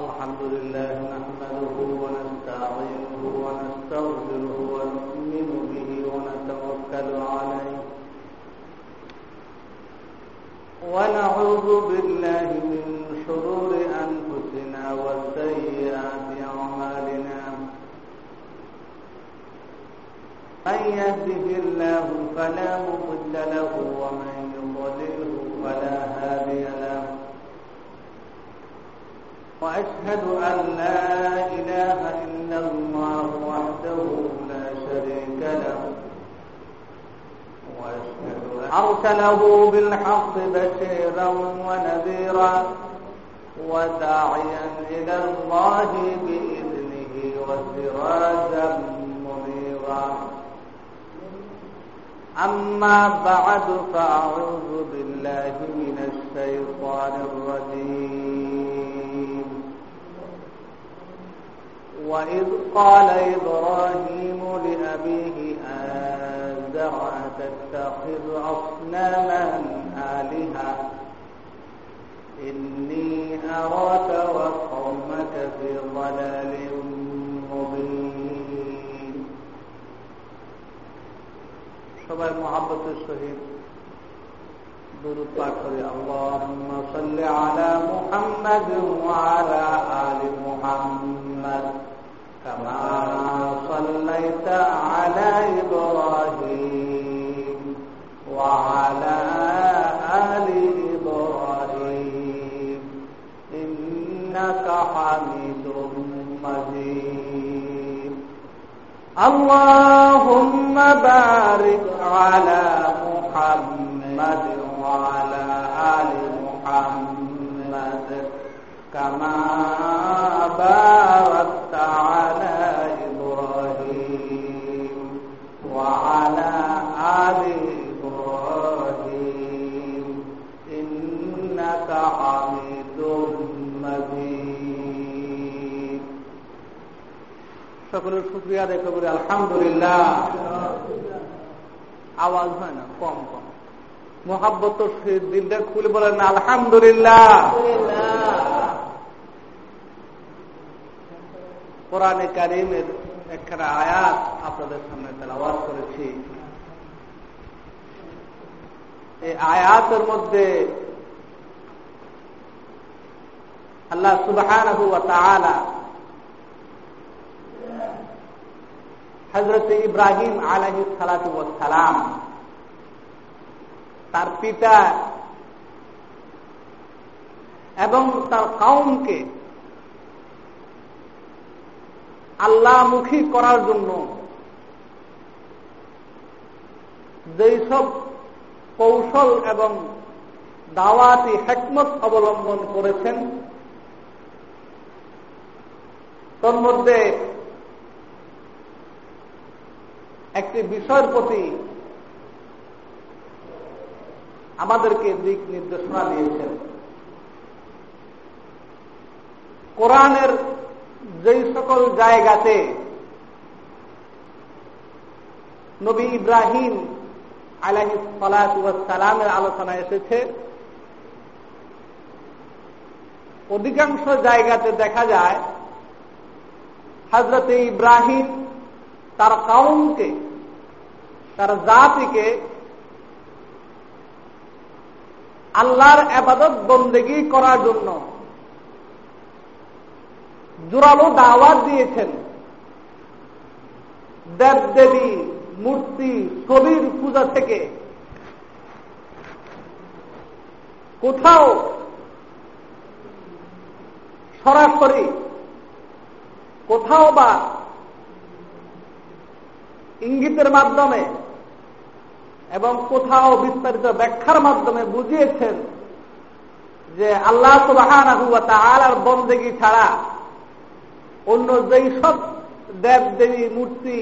الحمد لله نحمده ونستعينه ونستغفره ونؤمن به ونتوكل عليه. ونعوذ بالله من شرور أنفسنا وسيئات أعمالنا. من يهده الله فلا مضل له ومن يضلله فلا هادي له. وأشهد أن لا إله إلا الله وحده لا شريك له. وأشهد أرسله بالحق بشيرا ونذيرا وداعيا إلى الله بإذنه وسراجا منيرا. أما بعد فأعوذ بالله من الشيطان الرجيم. وإذ قال إبراهيم لأبيه آزر أتتخذ أصناما آلهة إني أراك وقومك في ضلال مبين সবাই মোহাম্মতের সহিত দুরুদ পাঠ করে اللهم صل على محمد وعلى آل محمد كما صليت على إبراهيم وعلى آل إبراهيم. إنك حميد مجيد. اللهم بارك على محمد وعلى آل محمد كما باركت সকলের শুক্রিয়া দেখে বলি আলহামদুলিল্লাহ। আওয়াজ হয় না, কম কম। মোহাব্বত দিলটা খুলে বলেন, আলহামদুলিল্লাহ। কোরআনে কারিমের একখানা আয়াত আপনাদের সামনে তেলাওয়াত করেছি। এই আয়াতের মধ্যে আল্লাহ সুবাহ হজরত ইব্রাহিম আলহ সালাম, তার পিতা এবং তার কাউমকে আল্লাহমুখী করার জন্য যেই সব কৌশল এবং দাওয়াতি হেকমত অবলম্বন করেছেন তোর মধ্যে একটি বিষয়ের প্রতি আমাদেরকে দিক নির্দেশনা দিয়েছেন। কোরআনের যেই সকল জায়গাতে নবী ইব্রাহিম আলহি সালামের আলোচনা এসেছে। অধিকাংশ জায়গাতে দেখা যায় হজরত ইব্রাহিম তার কাউমকে, তার জাতিকে আল্লাহর আবাদত বন্দেগি করার জন্য জোরালো দাওয়াত দিয়েছেন। দেব দেবী মূর্তি, ছবির পূজা থেকে। কোথাও সরাসরি কোথাও বা ইঙ্গিতের মাধ্যমে এবং কোথাও বিস্তারিত ব্যাখ্যার মাধ্যমে বুঝিয়েছেন যে আল্লাহ সুবাহান আর বন্দেগি ছাড়া অন্য যেই সব দেব দেবী মূর্তি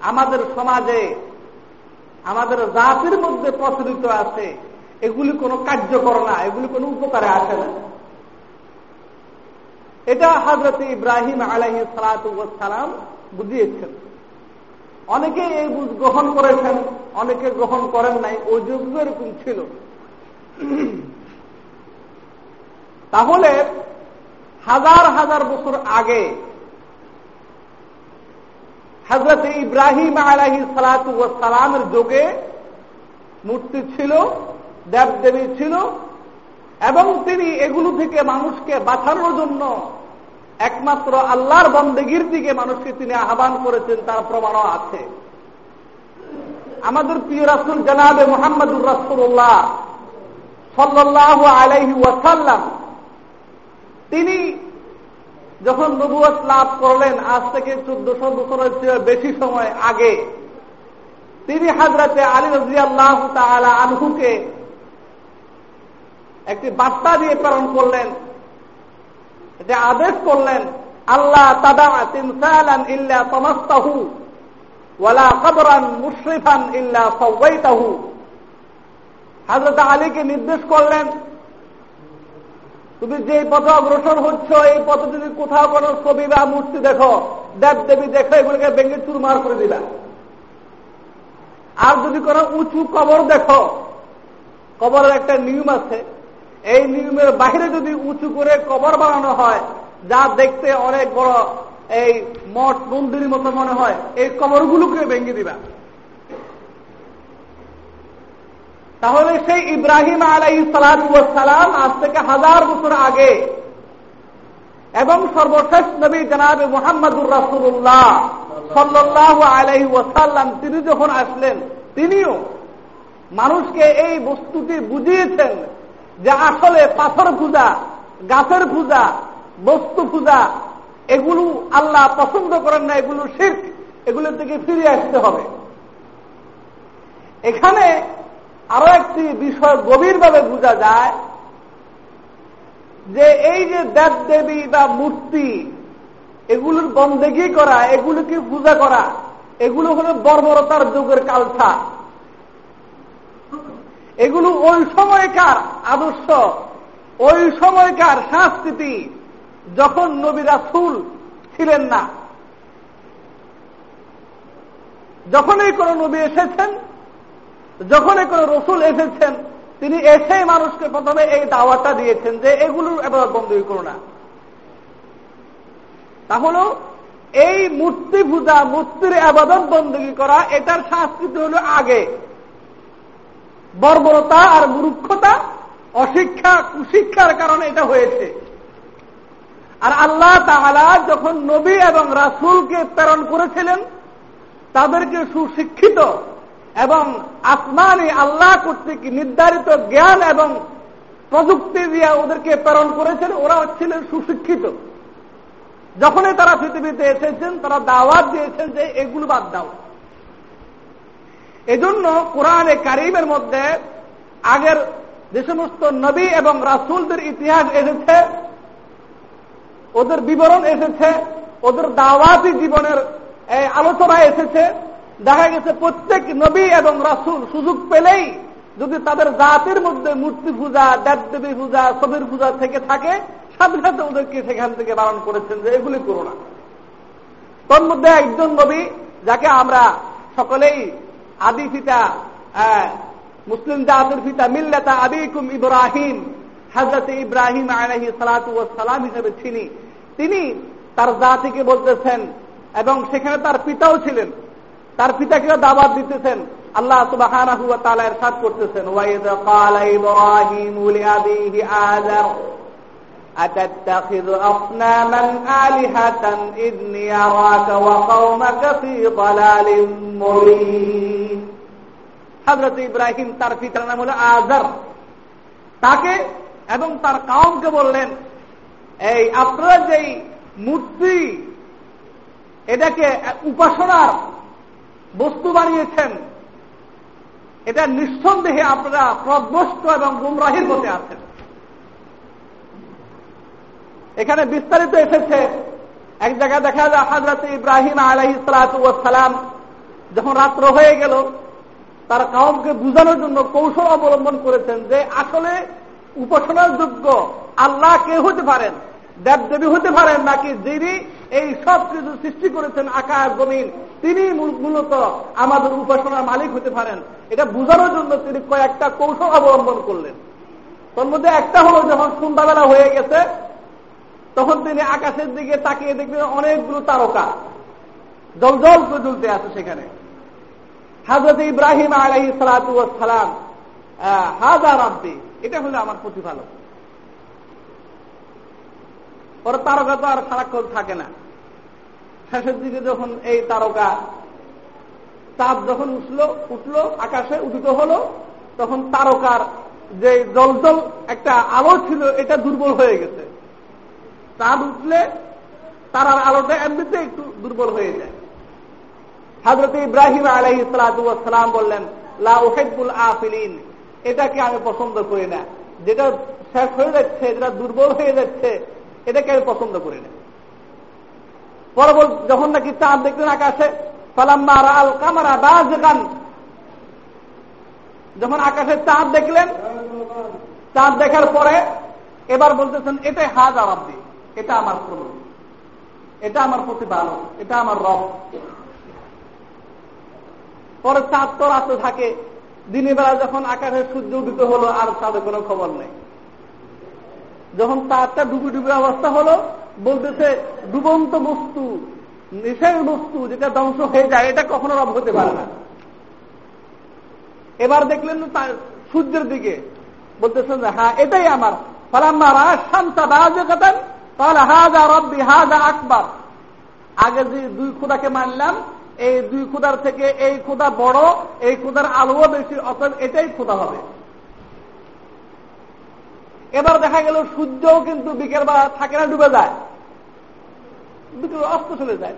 আমাদের সমাজে, আমাদের জাতির মধ্যে প্রচলিত আছে, এগুলি কোনো কার্যকর না, এগুলি কোনো উপকারে আসে না। এটা হজরত ইব্রাহিম আলহি সালাম বুঝিয়েছেন। অনেকে এই বুঝ গ্রহণ করেছেন, অনেকে গ্রহণ করেন নাই ওই যুগ এরকম ছিল। তাহলে হাজার হাজার বছর আগে হজরত ইব্রাহিম আলাহি সালাতু সালামের যুগে মূর্তি ছিল, দেবদেবী ছিল, এবং তিনি এগুলো থেকে মানুষকে বাঁচানোর জন্য একমাত্র আল্লাহর বন্দেগীর দিকে মানুষকে তিনি আহ্বান করেছেন, তার প্রমাণও আছে। আমাদের প্রিয় রাসুল জানাবে মোহাম্মদুর রাসুল্লাহ সাল্লাহ আলাইহি ওয়াসাল্লাম, তিনি যখন নবুয়াত লাভ করলেন, আজ থেকে চোদ্দশো বছরের চেয়ে বেশি সময় আগে, তিনি হাজরাতে আলী রাজিয়াল্লাহ তালা আনহুকে একটি বার্তা দিয়ে প্রেরণ করলেন যে আদেশ করলেন আল্লাহ তাদা ইল্লা ওয়ালা কবরান মুশরিফান ইল্লা আলীকে নির্দেশ করলেন, তুমি যে পথে অগ্রসর হচ্ছ, এই পথে যদি কোথাও কোনো ছবি বা মূর্তি দেখো দেব দেবী দেখো এগুলোকে ভেঙে চুরমার করে দিলা আর যদি কোনো উঁচু কবর দেখো, কবরের একটা নিয়ম আছে এই নিয়মের বাহিরে যদি উঁচু করে কবর বানানো হয়, যা দেখতে অনেক বড় এই মঠ মন্দিরের মতো মনে হয়, এই কবরগুলোকে ভেঙে দিবা। তাহলে সেই ইব্রাহিম আলাই সালাম আজ থেকে হাজার বছর আগে এবং সর্বশেষ নবী জানাবে মোহাম্মদুর রাসুল্লাহ সাল্লাহ আলাই ওয়াসাল্লাম, তিনি যখন আসলেন, তিনিও মানুষকে এই বস্তুটি বুঝিয়েছেন যে আসলে পাথর পূজা গাছের পূজা বস্তু পূজা এগুলো আল্লাহ পছন্দ করেন না, এগুলো শিখ এগুলোর থেকে ফিরে আসতে হবে। এখানে আরও একটি বিষয় গভীরভাবে বোঝা যায় যে এই যে দেব দেবী বা মূর্তি, এগুলোর বন্দেগি করা, এগুলোকে পূজা করা, এগুলো হলো বর্বরতার যুগের কালছা এগুলো ওই সময়কার আদর্শ, ওই সময়কার সংস্কৃতি যখন নবী রাসুল ছিলেন না। যখনই কোন নবী এসেছেন, যখনই কোন রসুল এসেছেন, তিনি এসেই মানুষকে প্রথমে এই দাওয়াটা দিয়েছেন যে এগুলো এবার বন্ধ করো না। তাহলে এই মূর্তি পূজা, মূর্তির আবাদন বন্দী করা, এটার সংস্কৃতি হল আগে। বর্বরতা আর মূর্খতা, অশিক্ষা, কুশিক্ষার কারণে এটা হয়েছে। আর আল্লাহ তাহলা যখন নবী এবং রাসুলকে প্রেরণ করেছিলেন, তাদেরকে সুশিক্ষিত এবং আসমানি আল্লাহ কর্তৃক নির্ধারিত জ্ঞান এবং প্রযুক্তি দিয়ে ওদেরকে প্রেরণ করেছেন ওরা ছিলেন সুশিক্ষিত। যখনই তারা পৃথিবীতে এসেছেন, তারা দাওয়াত দিয়েছেন যে এগুলো বাদ দাও। এজন্য কোরআনে কারিমের মধ্যে আগের যে সমস্ত নবী এবং রাসুলদের ইতিহাস এসেছে, ওদের বিবরণ এসেছে, ওদের দাওয়াতি জীবনের আলোচনা এসেছে, দেখা গেছে প্রত্যেক নবী এবং রাসুল সুযোগ পেলেই যদি তাদের জাতির মধ্যে মূর্তি পূজা, দেবদেবী পূজা, ছবির পূজা থেকে থাকে, সাথে সাথে ওদেরকে সেখান থেকে বারণ করেছেন যে এগুলি করো না। তোর মধ্যে একজন নবী, যাকে আমরা সকলেই আদি ফিতা মুসলিম দাহাতুল ফিতা, মিল্লাতা আবিকুম ইব্রাহিম, হাজরত ইব্রাহিম আলহি সালাতু সালাম হিসেবে চিনি তিনি তার জাতিকে বলতেছেন এবং সেখানে তার পিতাও ছিলেন। তার পিতাকেও দাবাত দিতেছেন। আল্লাহ সুবহানাহু ওয়া তাআলা ইরশাদ করতেছেন ওয়াইদ ক্বালা ইব্রাহিম লিআবিহি আযার, আতাত্তাখিযু আসনামান আলিহাতান ইন্নী আরাকা ওয়া কওমাকা ফি দালালিম মুবিন। হজরত ইব্রাহিম তার পিতার নাম হল আজার তাকে এবং তার কাউমকে বললেন, এই, আপনারা যেই মূর্তি, এটাকে উপাসনার বস্তু বানিয়েছেন, এটা নিঃসন্দেহে আপনারা প্রদস্ত এবং গুমরাহির মধ্যে আছেন। এখানে বিস্তারিত এসেছে, এক জায়গায় দেখা যায় হাজরত ইব্রাহিম আলহ সালাম যখন রাত্র হয়ে গেল তার কাউমকে বুঝানোর জন্য কৌশল অবলম্বন করেছেন যে আসলে উপাসনার যোগ্য আল্লাহ কে হতে পারেন, দেবদেবী হতে পারেন, নাকি যিনি এই সব কিছু সৃষ্টি করেছেন আকাশ, জমিন, তিনি মূলত আমাদের উপাসনার মালিক হতে পারেন। এটা বুঝানোর জন্য তিনি কয়েকটা কৌশল অবলম্বন করলেন। তোর মধ্যে একটা হলো যখন সন্ধ্যাবেলা হয়ে গেছে, তখন তিনি আকাশের দিকে তাকিয়ে দেখবেন অনেকগুলো তারকা। জল জল করে জ্বলতে আছে সেখানে। হাজরত ইব্রাহিম আলহি সালাম হাজার আব্দি এটা হলো আমার প্রতিপালক। পরে তারকা তো আর সারাক্ষণ থাকে না। শেষের দিকে যখন এই তারকা চাঁদ যখন উঠল উঠল, আকাশে উদিত হলো, তখন তারকার যে জল একটা আলো ছিল, এটা দুর্বল হয়ে গেছে। চাঁদ উঠলে তারার আলোটা এমনিতে একটু দুর্বল হয়ে যায়। হাজরত ইব্রাহিম আলহি সালাম বললেন লাহেবুল আফিলিন। এটাকে আমি পছন্দ করি না। যেটা শেষ হয়ে যাচ্ছে, যেটা দুর্বল হয়ে যাচ্ছে, এটাকে আমি পছন্দ করি না। পরবর্তী যখন নাকি চাঁদ দেখলেন আকাশে ফালাম্মার আল কামারা বাজান যখন আকাশে চাঁদ দেখলেন, চাঁদ দেখার পরে এবার বলতেছেন, এটাই হাজ আবাদি, এটা আমার প্রভু এটা আমার প্রতিপালক, এটা আমার রব। পরে চাঁদ তো রাতে থাকে। দিনের বেলা যখন আকাশে সূর্য উদিত হলো, আর চাঁদের কোনো খবর নেই। যখন চাঁদটা ডুবি ডুবি অবস্থা হলো, বলতেছে, ডুবন্ত বস্তু নিষেধ বস্তু, যেটা ধ্বংস হয়ে যায়, এটা কখনো রব হতে পারে না। এবার দেখলেন সূর্যের দিকে। বলতেছেন হ্যাঁ এটাই আমার। ফালাম্মা শান্তা বাজে কথান তাহলে হাজা রব্বি হাজা আকবর। আগে যে দুই খুদাকে মানলাম এই দুই খুদার থেকে এই খুদা বড়, এই খুদার আলোও বেশি, অতএব এটাই খুদা হবে। এবার দেখা গেল সূর্যও কিন্তু বিকেলবেলা থাকে না, ডুবে যায়। বিকেল অস্ত চলে যায়।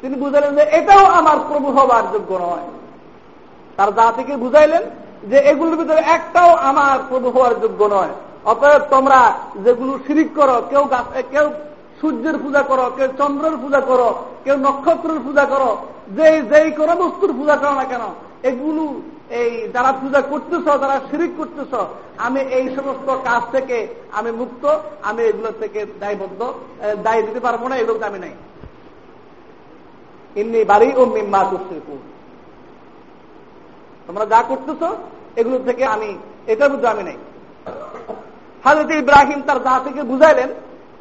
তিনি বুঝাইলেন যে এটাও আমার প্রভু হবার যোগ্য নয়। তার জাতিকে বুঝাইলেন যে এগুলোর ভিতরে একটাও আমার প্রভু হওয়ার যোগ্য নয়। অতএব তোমরা যেগুলো শিরিক করো, কেউ কেউ সূর্যের পূজা করো, কেউ চন্দ্রের পূজা করো, কেউ নক্ষত্রের পূজা করো যে যেই কোনো বস্তুর পূজা করো না কেন? এগুলো এই যারা পূজা করতেছ, যারা শিরিক করতেছ, আমি এই সমস্ত কাজ থেকে আমি মুক্ত, আমি এগুলো থেকে দায়বদ্ধ দায়ী দিতে পারব না এগুলো আমি নাই। এমনি বাড়ি ও মিম্মা তুশ্রিকু তোমরা যা করতেছ, এগুলো থেকে আমি, এটার মধ্যে আমি নাই। হাজরত ইব্রাহিম তার যা থেকে বুঝাইলেন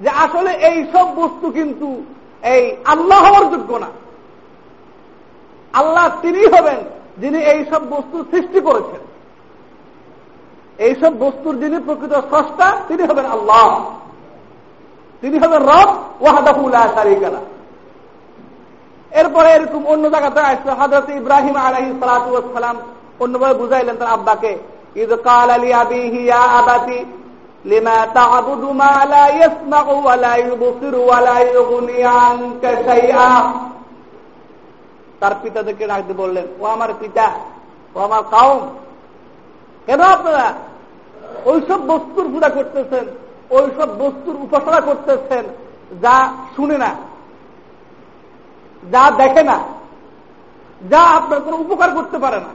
যে আসলে এই সব বস্তু কিন্তু এই আল্লাহ হওয়ার যোগ্য না। আল্লাহ তিনি হবেন যিনি এই সব বস্তু সৃষ্টি করেছেন। এইসব বস্তুর যিনি প্রকৃত স্রষ্টা, তিনি হবেন আল্লাহ। তিনি হবেন রব ওয়াহাদাহুল্লাহ সারিকালা এরপরে এরকম অন্য জায়গাতে আসছে হাজরত ইব্রাহিম আলহি সালাম অন্যভাবে বুঝাইলেন তার আব্বাকে ঈদ কাল আলী আবি হিয়া আবাতি মা লা ইয়াসমাউ ওয়া লা ইউবসিরু ওয়া লা ইউগনি আনকা শাইআ। তার পিতাদেরকে ডাকতে বললেন, ও আমার পিতা, ও আমার কাউম, কেন আপনারা ওইসব বস্তুর পূজা করতেছেন, ওইসব বস্তুর উপাসনা করতেছেন, যা শুনে না, যা দেখে না, যা আপনার কোন উপকার করতে পারে না?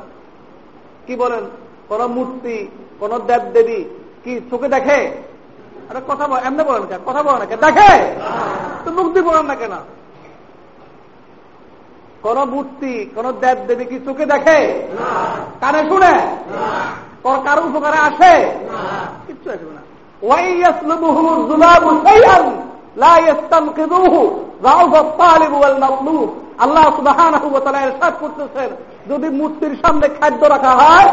কি বলেন? কোন মূর্তি, কোন দেব দেবী কি চোখে দেখে? আরে কথা এমনি বলেন কেন কথা বলেন না দেখে? তো মুক্তি বলেন না কেন? কোন মূর্তি, কোন দেব দেবী কি চোখে দেখে? কানে শুনে? কারও উপকারে আসে? কিচ্ছু আসবে না। আল্লাহ করতেছেন, যদি মূর্তির সামনে খাদ্য রাখা হয়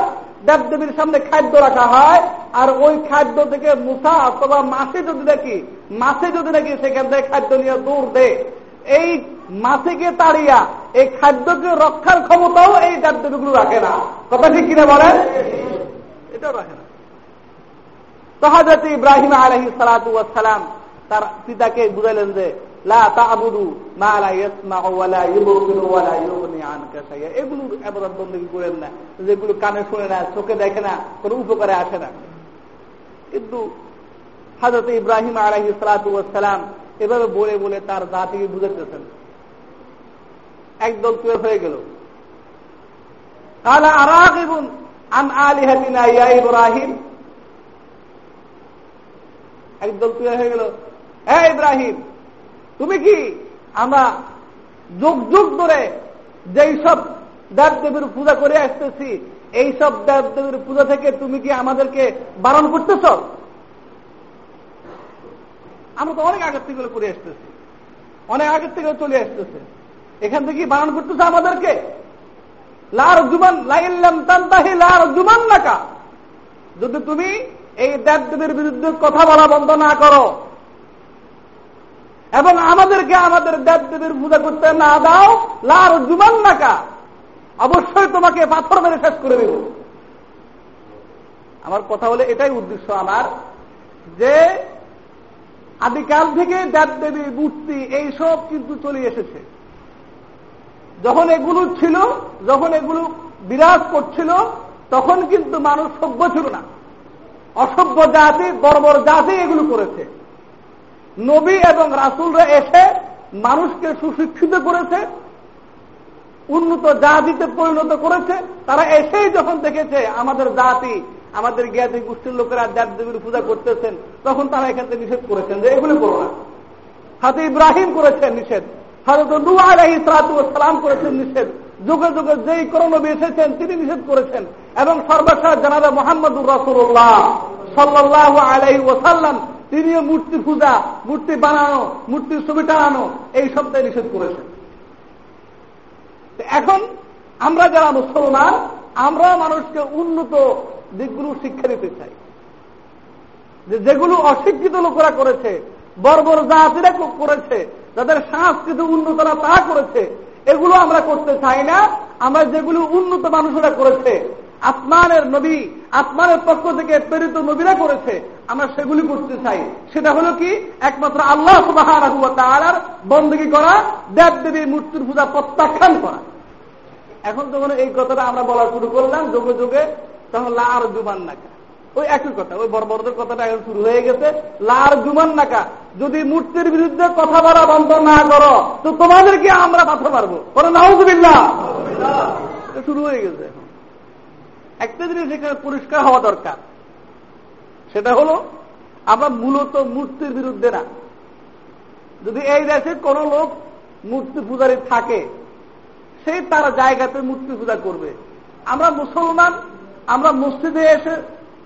দেবদেবীর সামনে খাদ্য রাখা হয়, আর ওই খাদ্য থেকে মুসা অথবা মাছে যদি দেখি মাছে যদি নাকি সেখান থেকে খাদ্য নিয়ে দৌড় দেয় এই মাছেকে তাড়িয়া, এই খাদ্যকে রক্ষার ক্ষমতাও এই দেবদেবীগুলো রাখে না। কথা ঠিক কিনা বলেন? এটাও রাখে না। সহাজত ইব্রাহিম আলহি সালাম তার পিতাকে বুঝাইলেন যে করেন না, যেগুলো কানে শুনে না, চোখে দেখে না, কোনো উপকারে আসে না। কিন্তু হাজরত ইব্রাহিম আলহি সালাম এভাবে বলে বলে তার জাতিকে বুঝাতেছেন একদল তুলে হয়ে গেল। আন আলিহাতিনা ইয়া ইব্রাহিম। একদল তুলে হয়ে গেল। হ্যাঁ ইব্রাহিম তুমি কি আমরা যুগ যুগ ধরে যেই সব দেব দেবীর পূজা করে আসতেছি, এই সব দেব দেবীর পূজা থেকে তুমি কি আমাদেরকে বারণ করতেছ? আমরা তো অনেক আগের থেকে করে আসতেছি। অনেক আগের থেকে চলে আসতেছে। এখান থেকে বারণ করতেছে আমাদেরকে? লার জুমান লাইল্লাম তান্তাহি লার জুমান নাকা যদি তুমি এই দেবদেবীর বিরুদ্ধে কথা বলা বন্ধ না করো এবং আমাদেরকে আমাদের দেবদেবীর পূজা করতে না দাও, লার জুমান নাকা। অবশ্যই তোমাকে পাথর মেরে শেষ করে দেব। আমার কথা হলে এটাই উদ্দেশ্য আমার, যে আদিকাল থেকে দেবদেবী মূর্তি এইসব কিন্তু চলে এসেছে। যখন এগুলো ছিল, যখন এগুলো বিরাজ করছিল, তখন কিন্তু মানুষ সভ্য ছিল না। অসভ্য জাতি, বর্বর জাতি এগুলো করেছে। নবী এবং রাসুলরা এসে মানুষকে সুশিক্ষিত করেছে, উন্নত জাতিতে পরিণত করেছে। তারা এসেই যখন দেখেছে আমাদের জাতি, আমাদের জ্ঞাতি গোষ্ঠীর লোকেরা দেব দেবীর পূজা করতেছেন, তখন তারা এখান নিষেধ করেছেন যে এগুলো করো না। হাতে ইব্রাহিম করেছেন নিষেধ, হাজরত নু আলহি সালাম করেছেন নিষেধ, যুগে যুগে যেই করণবী এসেছেন তিনি নিষেধ করেছেন। এবং সর্বশেষ জানাবে মোহাম্মদুর রসুল্লাহ সাল্লাহ আলহি ওসাল্লাম তিনিও মূর্তি পূজা, মূর্তি বানানো, মূর্তির ছবি টানানো, এই সবটাই নিষেধ করেছেন। এখন আমরা যারা মুসলমান, আমরা মানুষকে উন্নত দিকগুলো শিক্ষা দিতে চাই। যে যেগুলো অশিক্ষিত লোকেরা করেছে, বর্বর জাতিরা করেছে, যাদের সংস্কৃতি উন্নতরা তা করেছে, এগুলো আমরা করতে চাই না। আমরা যেগুলো উন্নত মানুষেরা করেছে আসমানের নবী, আসমানের পক্ষ থেকে প্রেরিত নবীরা করেছে। আমরা সেগুলি করতে চাই। সেটা হলো কি? একমাত্র আল্লাহ সুবাহ বন্দী করা, দেব দেবী মূর্তির পূজা প্রত্যাখ্যান করা। এখন যখন এই কথাটা আমরা বলা শুরু করলাম, যোগে যোগে, তখন লার জুবান নাকা। ওই একই কথা, ওই বড়দের কথাটা এখন শুরু হয়ে গেছে। লার জুমান নাকা, যদি মূর্তির বিরুদ্ধে কথা বলা বন্ধ না করো, তো তোমাদেরকে আমরা পাথর পারব। কোনো নাউজবিল্লা শুরু হয়ে গেছে এখন। একটা জিনিস এখানে পরিষ্কার হওয়া দরকার। সেটা হলো, আমরা মূলত মূর্তির বিরুদ্ধে না। যদি এই দেশে কোন লোক মূর্তি পূজারী থাকে সেই তার জায়গাতে মূর্তি পূজা করবে। আমরা মুসলমান, আমরা মসজিদে এসে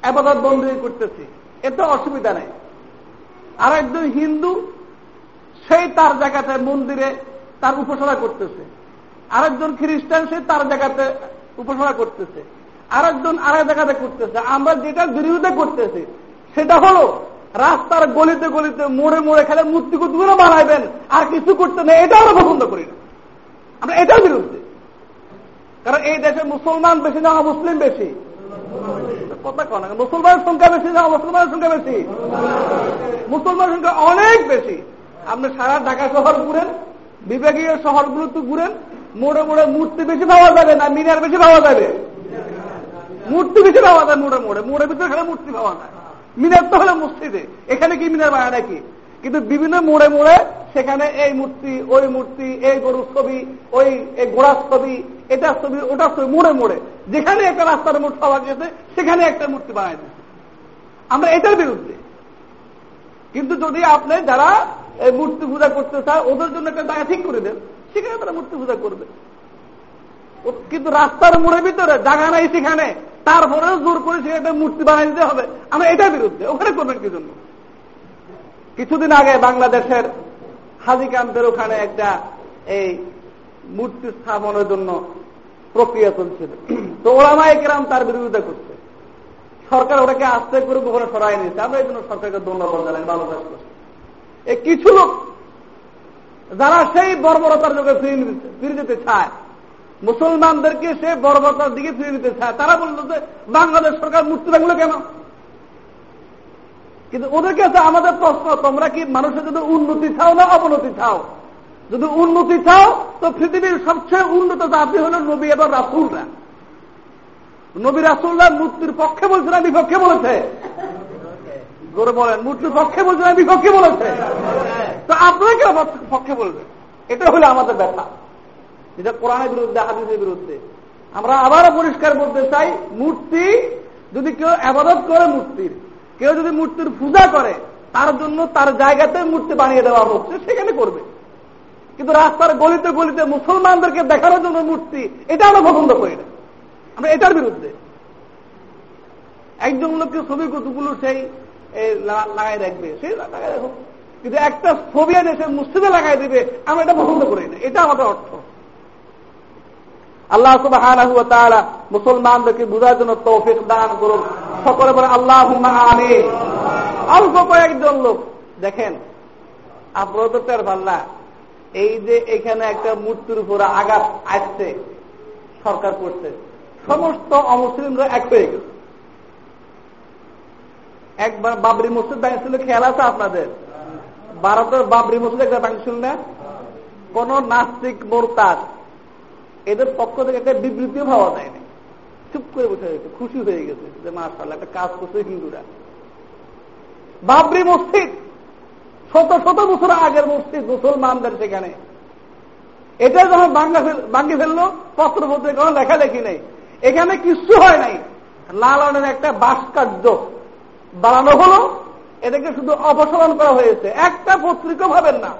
আবাদত বন্দী করতেছি। এতে অসুবিধা নেই। আর একজন হিন্দু, সেই তার জায়গাতে মন্দিরে তার উপাসনা করতেছে। আরেকজন খ্রিস্টান, সে তার জায়গাতে উপাসনা করতেছে। আরেকজন আরেক জায়গাতে করতেছে, আমরা যেটা বিরোধিতা করতেছি, সেটা হলো রাস্তার গলিতে গলিতে মোড়ে মোড়ে খেলে মূর্তি কুতুগুলো বানাইবেন, আর কিছু করতে নেই, এটা আমরা পছন্দ করি না। আমরা এটার বিরুদ্ধে। কারণ এই দেশে মুসলমান বেশি না, মুসলিম বেশি। কথা কন মুসলমানের সংখ্যা বেশি না, মুসলমানের সংখ্যা বেশি। মুসলমানের সংখ্যা অনেক বেশি। আপনি সারা ঢাকা শহর ঘুরেন বিভাগীয় শহরগুলোতে ঘুরেন, মোড়ে মোড়ে মূর্তি বেশি পাওয়া যাবে না, মিনার বেশি পাওয়া যাবে। মূর্তি বেশি পাওয়া যায় মোড়ে মোড়ে। মোড়ে ভিতরে খেলে মূর্তি পাওয়া যায়। মিনার তো হলে মসজিদে। এখানে কি মিনার বানায় নাকি? কিন্তু বিভিন্ন মোড়ে মোড়ে সেখানে এই মূর্তি, ওই মূর্তি, এই গরুর ছবি, ওই, এই ঘোড়ার ছবি, এটার ছবি, ওটার ছবি, মোড়ে মোড়ে। যেখানে একটা রাস্তার মূর্তি পাওয়া গেছে সেখানে একটা মূর্তি বানাই দিচ্ছে আমরা এটার বিরুদ্ধে। কিন্তু যদি আপনি যারা এই মূর্তি পূজা করতে চায়, ওদের জন্য একটা জায়গা ঠিক করে দেন। সেখানে তারা মূর্তি পূজা করবে। কিন্তু রাস্তার মোড়ের ভিতরে জায়গা নাই সেখানে। তারপরেও জোর করে সেখানে মূর্তি বানাই দিতে হবে। আমরা এটার বিরুদ্ধে, ওখানে করবেন কি জন্য? কিছুদিন আগে বাংলাদেশের হাজি ক্যাম্পের ওখানে একটা এই মূর্তি স্থাপনের জন্য প্রক্রিয়া চলছিল। তো ওরামা একরাম তার বিরোধিতা করছে। সরকার ওটাকে আস্তে করে ওখানে সরাই নিয়েছে। আমরা এই জন্য সরকারকে ধন্যবাদ জানাই, ভালো কাজ করছে। এই কিছু লোক, যারা সেই বর্বরতার যোগে ফিরে যেতে চায় মুসলমানদেরকে সে বর্বরতার দিকে ফিরে নিতে চায়। তারা বলল যে, বাংলাদেশ সরকার মূর্তি রাখল কেন? কিন্তু ওদের কাছে আমাদের প্রশ্ন, তোমরা কি মানুষের যদি উন্নতি চাও না অবনতি চাও? যদি উন্নতি চাও, তো পৃথিবীর সবচেয়ে উন্নত জাতি হল নবী এবং রাসুলরা। নবী রাসুলরা মূর্তির পক্ষে বলছে না, বিপক্ষে বলেছে? গৌরব বলেন মূর্তির পক্ষে বলছে না, বিপক্ষে বলেছে? তো আপনারা কেন পক্ষে বলবে এটা হলো আমাদের ব্যথা যেটা কোরআনের বিরুদ্ধে, হাদিসের বিরুদ্ধে। আমরা আবারও পরিষ্কার বলতে চাই, মূর্তি যদি কেউ আবাদত করে মূর্তির, কেউ যদি মূর্তির পূজা করে, তার জন্য তার জায়গাতে মূর্তি বানিয়ে দেওয়া হচ্ছে, সেখানে করবে। কিন্তু রাস্তার গলিতে গলিতে মুসলমানদেরকে দেখানোর জন্য মূর্তি, এটা আমরা পছন্দ করি না। আমরা এটার বিরুদ্ধে। একজন লোককে ছবি কতগুলো সেই লাগাই রাখবে সেই লাগাই রাখো কিন্তু একটা ফোবিয়া দেশে মুসলিমে লাগাই দিবে, আমরা এটা পছন্দ করি না। এটা আমাদের অর্থ। আল্লাহ সুবাহ মুসলমানদেরকে বোঝার জন্য তৌফিক দান করুন সকলে বলে আল্লাহ আমি অল্প কয়েকজন লোক। দেখেন, আপনারা তো টের এই যে এখানে একটা মূর্তির উপরে আঘাত আসছে, সরকার করছে। সমস্ত অমুসলিমরা এক হয়ে গেছে একবার বাবরি মসজিদ ছিল খেয়াল আছে আপনাদের? ভারতের বাবরি মসজিদ একটা ভাঙছিল না? কোন নাস্তিক মোরতাদ। এদের পক্ষ থেকে একটা বিবৃতিও ভাবা যায় না চুপ করে বসে গেছে খুশি হয়ে গেছে যে মাসাল একটা কাজ করছে হিন্দুরা। বাবরি মসজিদ, শত শত বছর আগের মসজিদ মুসলমানদের সেখানে। এটা যখন ভাঙ্গি ফেলল পত্র পত্রে কোনো লেখালেখি নেই। এখানে কিছু হয় নাই। লালনের একটা ভাস্কর্য বাড়ানো হলো। এটাকে শুধু অপসারণ করা হয়েছে। একটা পত্রিকা ভাবেন না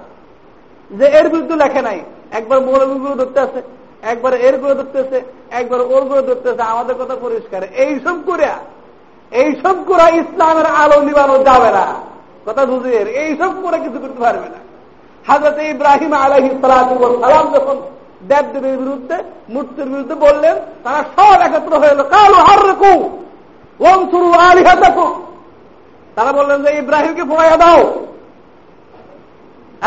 যে এর বিরুদ্ধে লেখে নাই। একবার মৌলবীগুলো ধরতে আছে একবার এর করে ধরতেছে, একবার ওর করে ধরতেছে, আমাদের কথা পরিষ্কার। এইসব করে এইসব করে ইসলামের আলো নিবানো যাবে না। কথা বুঝিয়ে এইসব করে কিছু করতে পারবে না। হাজরত ইব্রাহিম আলহি সালাম যখন দেব দেবীর বিরুদ্ধে, মূর্তির বিরুদ্ধে বললেন, তারা সব একত্র হয়ে গেল কালো হার রেখু ওম শুরু আলিহা দেখো তারা বললেন যে, ইব্রাহিমকে ফোড়াইয়া দাও।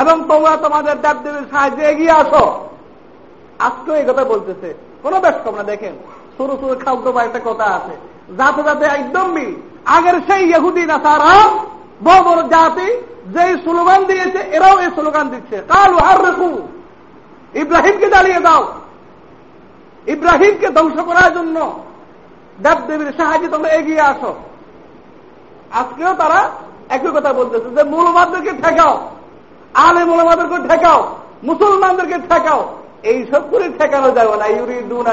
এবং তোমরা তোমাদের দেব দেবীর সাহায্যে এগিয়ে আসো। আজকেও এই কথা বলতেছে। কোন বেশ না, দেখেন। সরু সরু খাদ্য বা একটা কথা আছে। যাতে যাতে একদম মিল। আগের সেই ইহুদি না তারা বড় বড় জাতি যে স্লোগান দিয়েছে, এরাও এই স্লোগান দিচ্ছে। কাল হার রেখু ইব্রাহিমকে জ্বালিয়ে দাও। ইব্রাহিমকে ধ্বংস করার জন্য দেব দেবীর সাহায্যে তোমরা এগিয়ে আসো। আজকেও তারা একই কথা বলতেছে যে, মূলবাদদেরকে ঠেকাও। আলে মূলবাদকে ঠেকাও। মুসলমানদেরকে ঠেকাও। এইসব করে ঠেকানো যাবে না। ইউরিদুন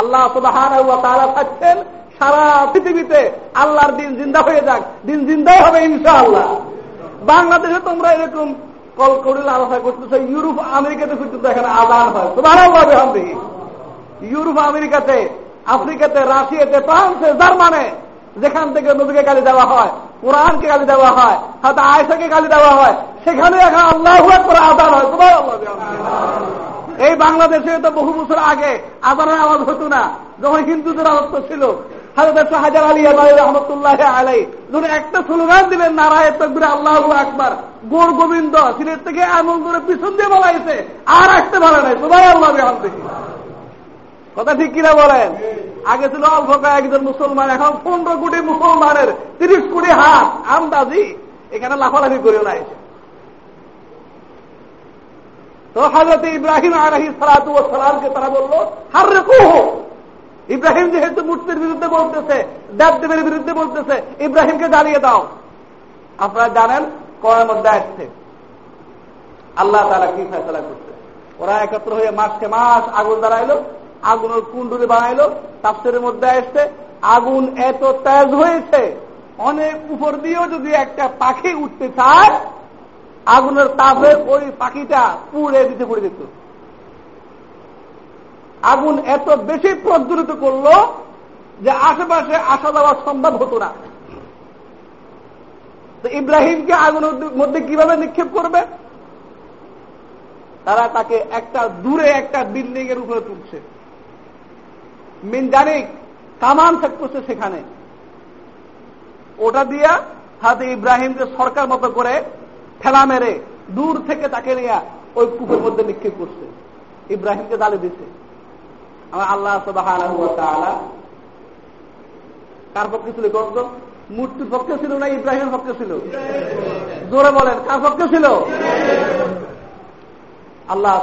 আল্লাহ তারা থাকছেন সারা পৃথিবীতে আল্লাহর দিন জিন্দা হয়ে যাক। দিন জিন্দাও হবে ইনশাআল্লাহ। বাংলাদেশে তোমরা এরকম কল করিল আলোচনা করতেছে, ইউরোপ, আমেরিকাতে পর্যন্ত এখানে আদান হয়। তোমার ইউরোপ, আমেরিকাতে, আফ্রিকাতে, রাশিয়াতে, ফ্রান্সে, জার্মানে, যেখান থেকে নদীকে গালি দেওয়া হয়, কোরআনকে গালি দেওয়া হয়, হয়তো আয়সাকে গালি দেওয়া হয় সেখানে এখন আল্লাহ করে আদান হয় তোমার এই বাংলাদেশে তো বহু বছর আগে আদানের আওয়াজ হতো না, যখন হিন্দুদের অবস্থ ছিল। হাজরত শাহজার আলী রহমতুল্লাহ আলাই যখন একটা স্লোগান দিলেন, নারায় তকবির, আল্লাহ গোর গোবিন্দ সিলেট থেকে এমন করে পিছন দিয়ে আর আসতে পারে নাই আল্লাহ কথা ঠিক কিনা বলেন? আগে ছিল অল্প কয়েকজন মুসলমান, এখন পনেরো কোটি মুসলমানের তিরিশ কোটি হাত, আন্দাজি। এখানে লাফালাফি করে নাই তো হাজরত ইব্রাহিম আলহি সালাতু সালামকে তারা বলল হার রেখো ইব্রাহিম যেহেতু মূর্তির বিরুদ্ধে বলতেছে, দেবদেবের বিরুদ্ধে বলতেছে, ইব্রাহিমকে জ্বালিয়ে দাও। আপনারা জানেন কয়ের মধ্যে আসছে। আল্লাহ তারা কি ফেসলা করছে? ওরা একত্র হয়ে মাসকে মাস আগুন দাঁড়াইলো আগুনের কুণ্ডুরি বানাইলো তাপসের মধ্যে আসছে, আগুন এত তেজ হয়েছে, অনেক উপর দিয়েও যদি একটা পাখি উঠতে চায় আগুনের তাপে ওই পাখিটা পুড়ে দিতে পড়ে যেত আগুন এত বেশি প্রজ্বলিত করল যে আশেপাশে আসা যাওয়া সম্ভব হতো না। তো ইব্রাহিমকে আগুনের মধ্যে কীভাবে নিক্ষেপ করবে? তারা তাকে একটা দূরে একটা বিল্ডিং এর উপরে তুলছে। মিনজানিক কামান থাকতেছে সেখানে। ওটা দিয়া হাতে ইব্রাহিমকে সরকার মতো করে ঠেলা মেরে দূর থেকে তাকে নিয়ে ওই কূপের মধ্যে নিক্ষেপ করছে। ইব্রাহিমকে দালে দিচ্ছে আমার আল্লাহ কার পক্ষে ছিল কত মূর্তির পক্ষে ছিল না ইব্রাহিমের পক্ষে ছিল? জোরে বলেন, কার পক্ষে ছিল? আল্লাহ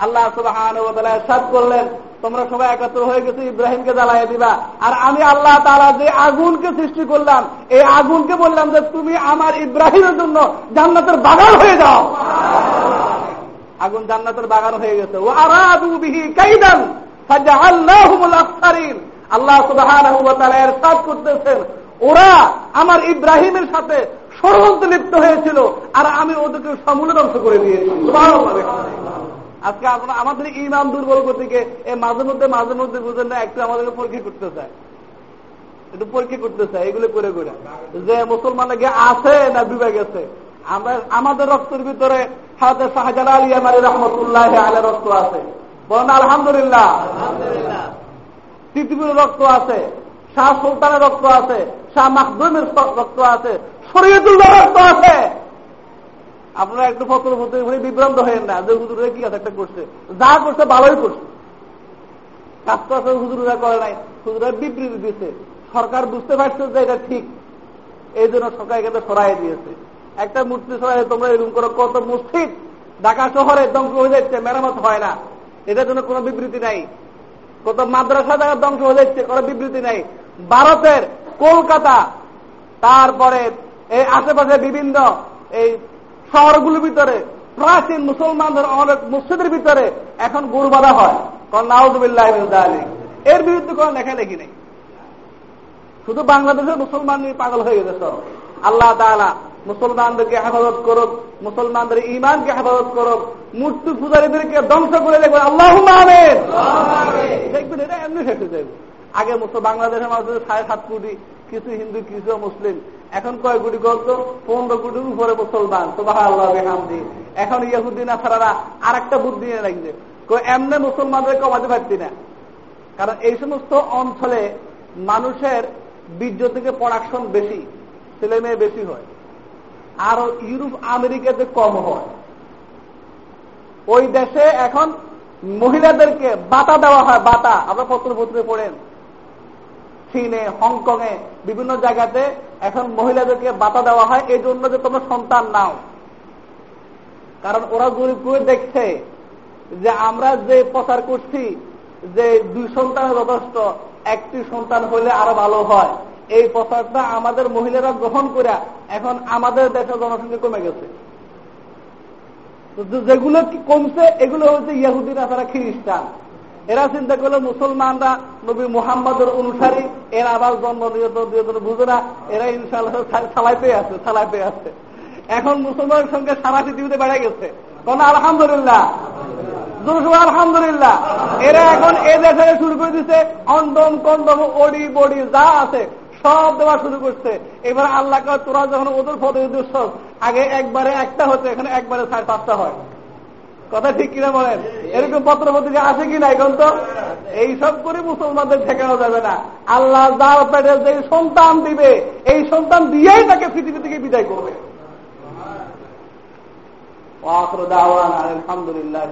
আল্লাহ সাদ করলেন তোমরা সবাই একত্র হয়ে গেছো, ইব্রাহিমকে জ্বালাইয়া দিবা। আর আমি আল্লাহ তাআলা যে আগুনকে সৃষ্টি করলাম, এই আগুনকে বললাম যে তুমি আমার ইব্রাহিমের জন্য জান্নাতের বাগান হয়ে যাও। আগুন জান্নাতের বাগান হয়ে গেছে। ও আরাদু বিহি কাইদান ফাজআলনাহুমুল আখসারিন আল্লাহ সুবাহ সাদ করতেছেন, ওরা আমার ইব্রাহিমের সাথে ষড়যন্ত্র লিপ্ত হয়েছিল, আর আমি ওদেরকে সমূলে ধ্বংস করে দিয়েছি। আজকে আমাদের ইমান দুর্বল গিয়ে এই মাঝে মধ্যে মাঝে মধ্যে বুঝেন না, একটু আমাদেরকে পরীক্ষা করতে চায়। একটু পরীক্ষা করতে চায়, এগুলো করে করে। যে মুসলমান গিয়ে আছে না ডুবে গেছে। আমরা, আমাদের রক্তের ভিতরে হাতে শাহজালাল আলী আমার রহমতুল্লাহ রক্ত আছে। বলেন, আলহামদুলিল্লাহ। পৃথিবীর রক্ত আছে, শাহ সুলতানের রক্ত আছে, শাহ মাহদুমের রক্ত আছে শরীয়তুল্লাহ রক্ত আছে। আপনারা একটু ফতর ফতর হয়ে বিভ্রান্ত হয়ে না। যে হুজুরে কি আছে একটা করছে? যা করছে ভালোই করছে। কাজটা আছে হুজুরা করে নাই। হুজুরা বিবৃতি দিয়েছে। সরকার বুঝতে পারছে যে এটা ঠিক। এই জন্য সরকার এখানে সরাই দিয়েছে। একটা মূর্তি সরাই তোমরা এরকম করো, কত মসজিদ ঢাকা শহরে ধ্বংস হয়ে যাচ্ছে, মেরামত হয় না। এটার জন্য কোনো বিবৃতি নাই। কত মাদ্রাসা জায়গা ধ্বংস হয়ে যাচ্ছে, কোনো বিবৃতি নাই। ভারতের কলকাতা, তারপরে এই আশেপাশে বিভিন্ন এই শহরগুলোর ভিতরে, প্রাচীন মুসলমানদের অনেক মসজিদের ভিতরে এখন গুরু বাধা হয়। কারণ নাউজুবিল্লাহ এর বিরুদ্ধে কোন লেখা দেখি নেই। শুধু বাংলাদেশের মুসলমান নিয়ে পাগল হয়ে গেছে সব। আল্লাহ তালা মুসলমানদেরকে হেফাজত করুক, মুসলমানদের ইমানকে হেফাজত করুক, মূর্তি পূজারীদেরকে ধ্বংস করে দেখবেন আল্লাহ দেখবেন এটা এমনি শেষ হয়ে যাবে। আগে বাংলাদেশের মানুষের সাড়ে সাত কোটি কিছু হিন্দু, কিছু মুসলিম এখন কয় কোটি করতো পনেরো কোটির উপরে মুসলমান তো আল্লাহ হামদি এখন ইয়াহুদ্দিন আসারা আর একটা বুদ্ধি নিয়ে লাগছে এমনি মুসলমানদের কমাতে পারছি না। কারণ এই সমস্ত অঞ্চলে মানুষের বীর্য থেকে প্রোডাকশন বেশি, ছেলে মেয়ে বেশি হয়। আর ইউরোপ, আমেরিকাতে কম হয়। ওই দেশে এখন মহিলাদেরকে বাতা দেওয়া হয়, বাতা। আপনার পত্র পত্রে পড়েন। চীনে হংকং এ বিভিন্ন জায়গাতে এখন মহিলাদেরকে বাতা দেওয়া হয়। এই জন্য যে তোমরা সন্তান নাও। কারণ ওরা গরিব করে দেখছে যে আমরা যে প্রচার করছি যে দুই সন্তানের যথেষ্ট, একটি সন্তান হলে আরও ভালো হয়। এই প্রচারটা আমাদের মহিলারা গ্রহণ করে এখন আমাদের দেশের জনসংখ্যা কমে গেছে। যেগুলো কমছে, এগুলো হচ্ছে ইয়াহুদিরা, তারা খ্রিস্টান। এরা চিন্তা করলে মুসলমানরা নবী মুহাম্মদের অনুসারী, এরা আবার জন্ম দিয়ে বুঝে না এরা ইনশাল্লাহ ছালাইতে আছে ছালাইতে আছে। এখন মুসলমানের সঙ্গে সারা পৃথিবীতে বেড়ে গেছে। কোন আলহামদুলিল্লাহ। আলহামদুলিল্লাহ। এরা এখন এ দেশে শুরু করে দিচ্ছে অন্ডম কন্ডম ওড়ি, বড়ি, যা আছে, সব দেওয়া শুরু করছে। এবার আল্লাহ তোরা যখন ওদের ফটো আগে একবারে একটা হচ্ছে, এখানে একবারে সাড়ে পাঁচটা হয়। কথা ঠিক কিনা বলেন? এরকম পত্র পত্রিকা আছে কিনা এখন তো? এইসব করে মুসলমানদের ঠেকানো যাবে না। আল্লাহ যার পেটে যে সন্তান দিবে, এই সন্তান দিয়েই তাকে পৃথিবী থেকে বিদায় করবে। আলহামদুলিল্লাহ